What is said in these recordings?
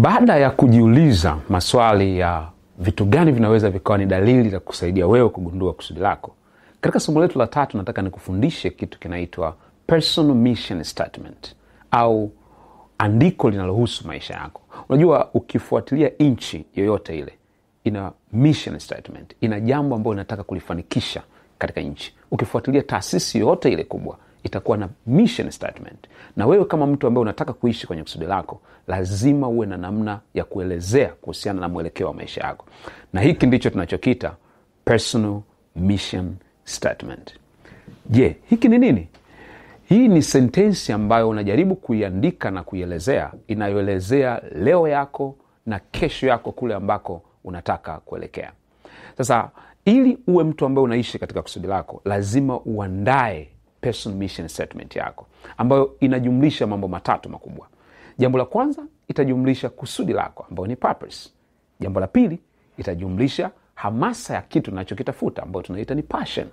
baada ya kujiuliza maswali ya vitu gani vinaweza vikawa ni dalili za kusaidia wewe kugundua kusudi lako katika somo letu la tatu nataka nikufundishe kitu kinaitwa personal mission statement au andiko linalohusu maisha yako. Unajua ukifuatilia nchi yoyote ile ina mission statement ina jambo ambayo inataka kulifanikisha katika nchi ukifuatilia taasisi yoyote ile kubwa itakuwa na mission statement. Na wewe kama mtu ambaye unataka kuishi kwenye kusudi lako lazima uwe na namna ya kuelezea kuhusiana na mwelekeo wa maisha yako. Na hiki ndicho tunachokita personal mission statement. Je hiki ni nini? Hii ni sentensi ambayo unajaribu kuiandika na kuielezea inayoelezea leo yako na kesho yako kule ambako unataka kuelekea. Sasa ili uwe mtu ambaye unaishi katika kusudi lako lazima uandae personal mission statement yako ambayo inajumlisha mambo matatu makubwa. Jambo la kwanza itajumlisha kusudi lako ambayo ni purpose. Jambo la pili itajumlisha hamasa ya kitu nachokitafuta ambayo tunaita ni passion.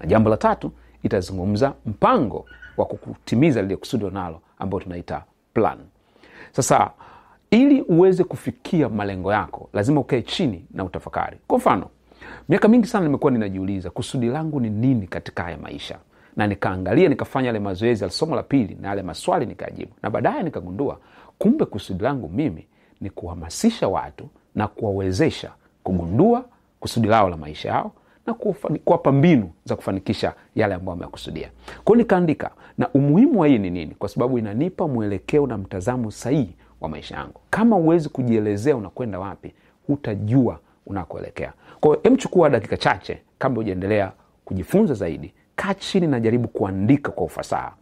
Na jambo la tatu itazungumza mpango wa kutimiza lile kusudi unalo ambayo tunaita plan. Sasa ili uweze kufikia malengo yako lazima ukae chini na utafakari. Kwa mfano miaka mingi sana nimekuwa ninajiuliza kusudi langu ni nini katika haya maisha na nikaangalia nikafanya yale mazoezi ya somo la pili na yale maswali nikajibu. Na baadaye nikagundua kumbe kusudi langu mimi ni kuhamasisha watu na kuwawezesha kugundua kusudi lao la maisha yao na kuwapa mbinu za kufanikisha yale ambayo ameyakusudia kwao nikaandika na umuhimu wa hii ni nini? Kwa sababu inanipa mwelekeo na mtazamo sahihi wa maisha yangu. Kama huwezi kujielezea unakwenda wapi hutajua unakoelekea. Kwao emchukua dakika chache kabla hujaendelea kujifunza zaidi kaa chini najaribu kuandika kwa ufasaha.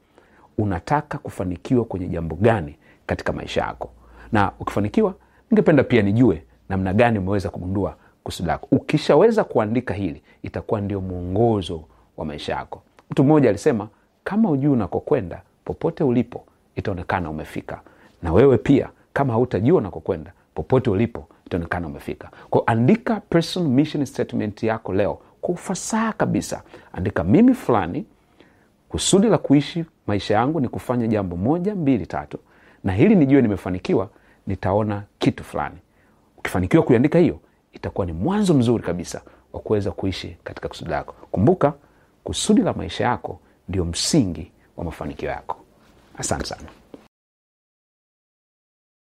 Unataka kufanikiwa kwenye jambo gani katika maisha yako? Na ukifanikiwa ningependa pia nijue namna gani umeweza kugundua kusudi lako. Ukishaweza kuandika hili itakuwa ndio mwongozo wa maisha yako. Mtu mmoja alisema kama ujui unakokwenda popote ulipo itaonekana umefika. Na wewe pia kama hautajua unakokwenda popote ulipo itaonekana umefika. Kwao andika personal mission statement yako leo kwa ufasaha kabisa. Andika mimi fulani kusudi la kuishi maisha yangu ni kufanya jambo moja mbili tatu na hili nijue nimefanikiwa nitaona kitu fulani. Ukifanikiwa kuiandika hiyo itakuwa ni mwanzo mzuri kabisa wa kuweza kuishi katika kusudi lako. Kumbuka kusudi la maisha yako ndio msingi wa mafanikio yako. Asante sana